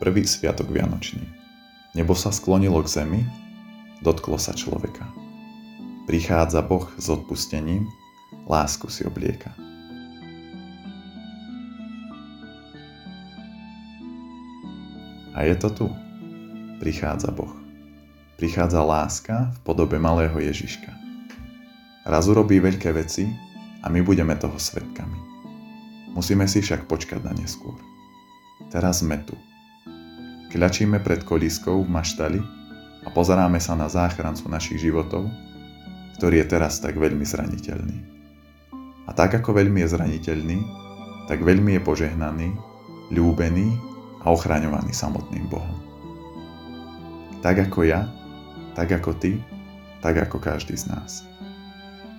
prvý sviatok Vianočný. Nebo sa sklonilo k zemi, dotklo sa človeka. Prichádza Boh s odpustením, lásku si oblieka. A je to tu. Prichádza Boh. Prichádza láska v podobe malého Ježiška. Raz urobí veľké veci a my budeme toho svetkami. Musíme si však počkať na neskôr. Teraz sme tu. Kľačíme pred kolískou v maštali a pozeráme sa na záchrancu našich životov, ktorý je teraz tak veľmi zraniteľný. A tak ako veľmi je zraniteľný, tak veľmi je požehnaný, ľúbený a ochraňovaný samotným Bohom. Tak ako ja, tak ako ty, tak ako každý z nás.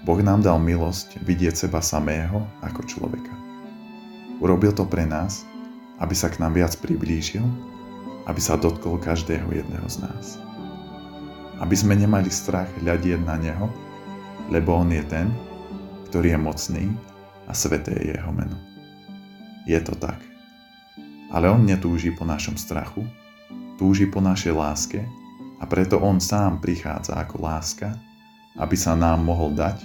Boh nám dal milosť vidieť seba samého ako človeka. Urobil to pre nás, aby sa k nám viac priblížil, aby sa dotkol každého jedného z nás. Aby sme nemali strach hľadieť na Neho, lebo On je ten, ktorý je mocný a sveté je Jeho meno. Je to tak. Ale On netúži po našom strachu, túži po našej láske a preto On sám prichádza ako láska, aby sa nám mohol dať,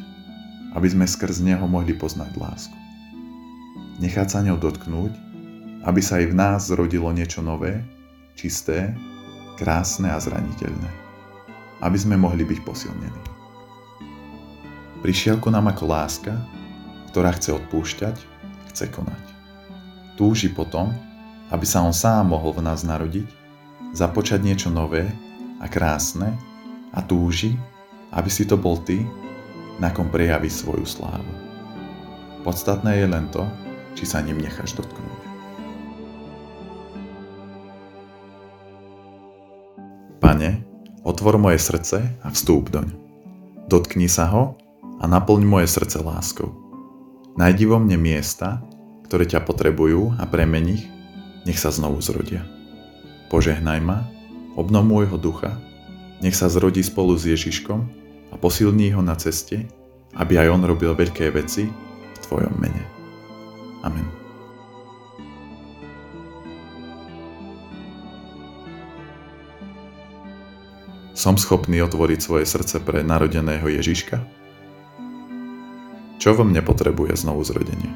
aby sme skrz Neho mohli poznať lásku. Nechať sa ňou dotknúť, aby sa aj v nás zrodilo niečo nové, čisté, krásne a zraniteľné. Aby sme mohli byť posilnení. Prišiel ku nám ako láska, ktorá chce odpúšťať, chce konať. Túži potom, aby sa on sám mohol v nás narodiť, započať niečo nové a krásne a túži, aby si to bol ty, na kom prejaví svoju slávu. Podstatné je len to, či sa ním necháš dotknúť. Pane, otvor moje srdce a vstúp doň. Dotkni sa ho a naplň moje srdce láskou. Najdi vo mne miesta, ktoré ťa potrebujú a premeni ich, nech sa znovu zrodia. Požehnaj ma obnov môjho ducha, nech sa zrodí spolu s Ježiškom a posilní ho na ceste, aby aj on robil veľké veci v Tvojom mene. Amen. Som schopný otvoriť svoje srdce pre narodeného Ježiška? Čo vo mne potrebuje znovu zrodenie?